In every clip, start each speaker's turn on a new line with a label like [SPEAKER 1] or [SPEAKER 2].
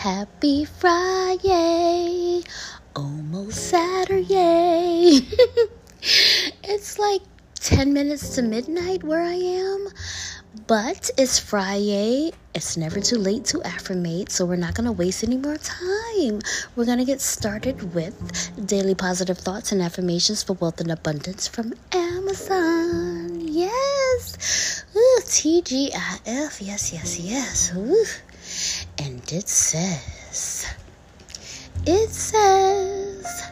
[SPEAKER 1] happy Friday. Almost Saturday. it's like 10 minutes to midnight where I am, but it's Friday. It's never too late to affirmate, so we're not going to waste any more time. We're going to get started with daily positive thoughts and affirmations for wealth and abundance from Amazon. Yes. Ooh, TGIF. Yes, yes, yes. Ooh. And it says, it says,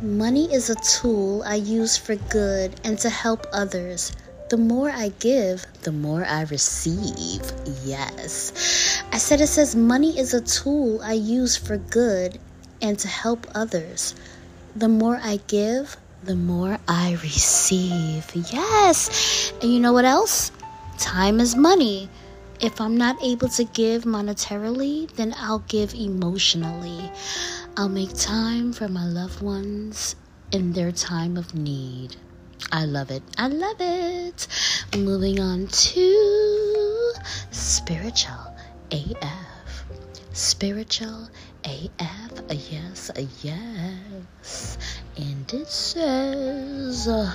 [SPEAKER 1] money is a tool I use for good and to help others. The more I give, the more I receive. Yes. I said it says money is a tool I use for good and to help others. The more I give, the more I receive. Yes. And you know what else? Time is money. If I'm not able to give monetarily, then I'll give emotionally. I'll make time for my loved ones in their time of need. I love it. I love it. Moving on to spiritual AF. Spiritual AF. A yes, a yes. And it says, uh,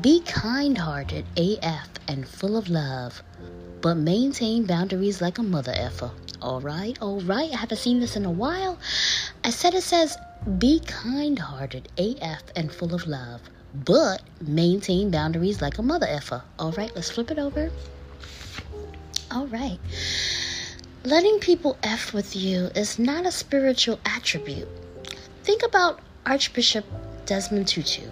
[SPEAKER 1] be kind hearted AF and full of love but maintain boundaries like a mother effer. All right, all right. I haven't seen this in a while. I said it says be kind hearted, AF, and full of love, but maintain boundaries like a mother effer. All right, let's flip it over. All right. Letting people F with you is not a spiritual attribute. Think about Archbishop Desmond Tutu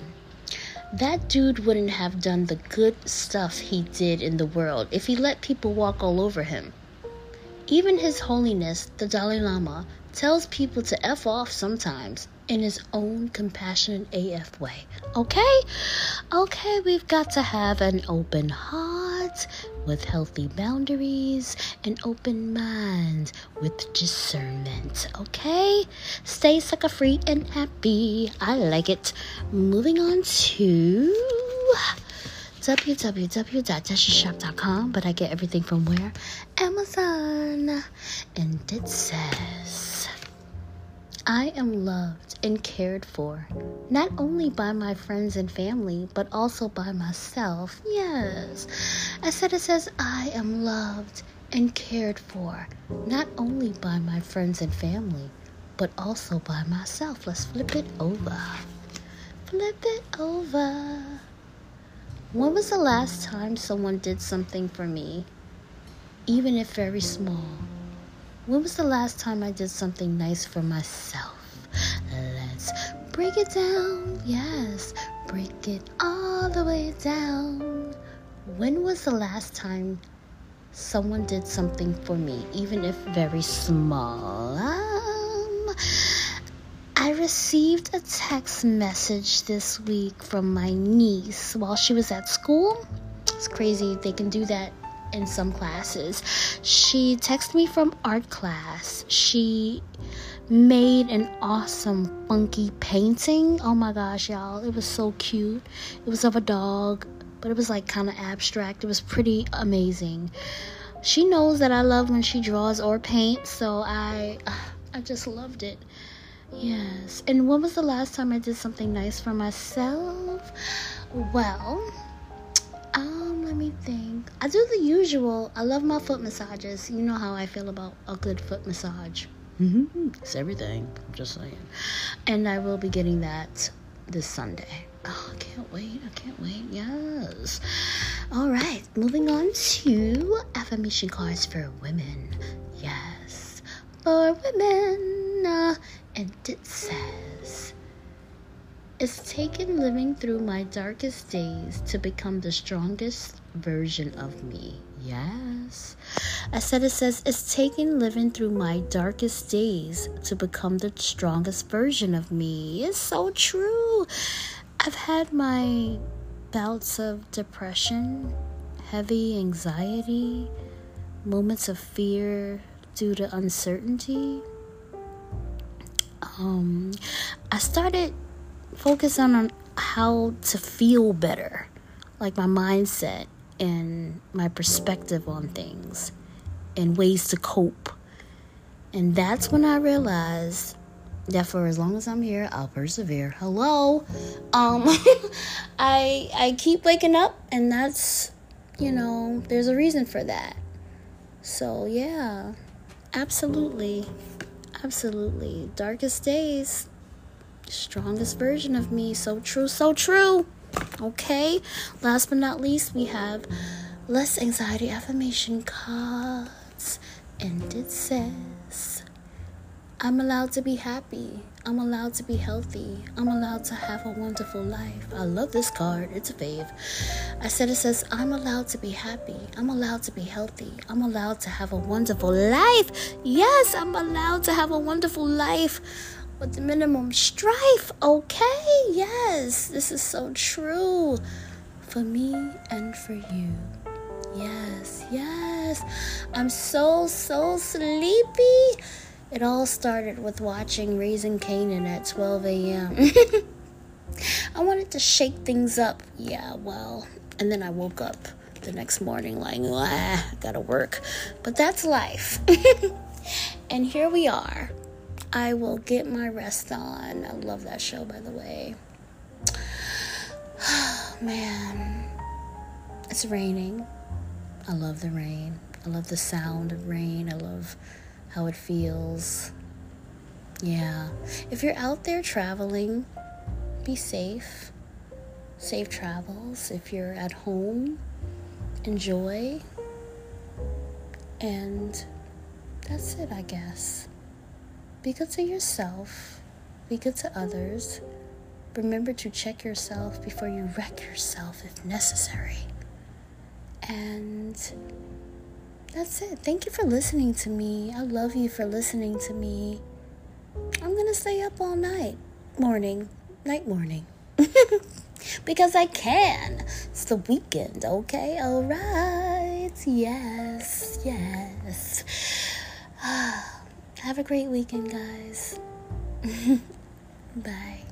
[SPEAKER 1] that dude wouldn't have done the good stuff he did in the world if he let people walk all over him. Even His Holiness, the Dalai Lama, tells people to F off sometimes in his own compassionate AF way. Okay? Okay, we've got to have an open heart with healthy boundaries, an open mind with discernment. Okay? Stay sucker free and happy. I like it. Moving on to www.dashishop.com, but I get everything from where? Amazon. And it says, I am loved and cared for, not only by my friends and family, but also by myself. Yes. I said it says, I am loved and cared for, not only by my friends and family, but also by myself. Let's flip it over. Flip it over. When was the last time someone did something for me, even if very small? When was the last time I did something nice for myself? Let's break it down. Yes, break it all the way down. When was the last time someone did something for me, even if very small? Um, I received a text message this week from my niece while she was at school. It's crazy they can do that in some classes. She texted me from art class. She made an awesome funky painting. Oh my gosh, y'all. It was so cute. It was of a dog, but it was like kind of abstract. It was pretty amazing. She knows that I love when she draws or paints, so I I just loved it. Yes. And when was the last time I did something nice for myself? Well, um, let me think. I do the usual. I love my foot massages. You know how I feel about a good foot massage. Mm-hmm. It's everything. I'm just saying. And I will be getting that this Sunday. Oh, I can't wait. I can't wait. Yes. All right. Moving on to affirmation cards for women. Yes. For women. Uh, and it says, It's taken living through my darkest days to become the strongest version of me. Yes. I said it says, It's taken living through my darkest days to become the strongest version of me. It's so true. I've had my bouts of depression, heavy anxiety, moments of fear due to uncertainty um, I started focusing on how to feel better, like my mindset and my perspective on things, and ways to cope. And that's when I realized that for as long as I'm here, I'll persevere. Hello. Um I I keep waking up and that's you know, there's a reason for that. So, yeah. Absolutely. Absolutely. Darkest days. Strongest version of me. So true, so true. Okay. Last but not least, we have less anxiety affirmation cards. And it says, I'm allowed to be happy. I'm allowed to be healthy. I'm allowed to have a wonderful life. I love this card. It's a fave. I said it says, I'm allowed to be happy. I'm allowed to be healthy. I'm allowed to have a wonderful life. Yes, I'm allowed to have a wonderful life with the minimum strife. Okay, yes, this is so true for me and for you. Yes, yes. I'm so, so sleepy. It all started with watching Raising Kanan at 12 a.m. I wanted to shake things up. Yeah, well, and then I woke up the next morning like, ah, gotta work. But that's life. and here we are. I will get my rest on. I love that show, by the way. Man, it's raining. I love the rain. I love the sound of rain. I love how it feels. Yeah. If you're out there traveling, be safe. Safe travels. If you're at home, enjoy. And that's it, I guess. Be good to yourself, be good to others. Remember to check yourself before you wreck yourself if necessary. And that's it. Thank you for listening to me. I love you for listening to me. I'm going to stay up all night, morning, night, morning. because I can. It's the weekend, okay? All right. Yes, yes. Have a great weekend, guys. Bye.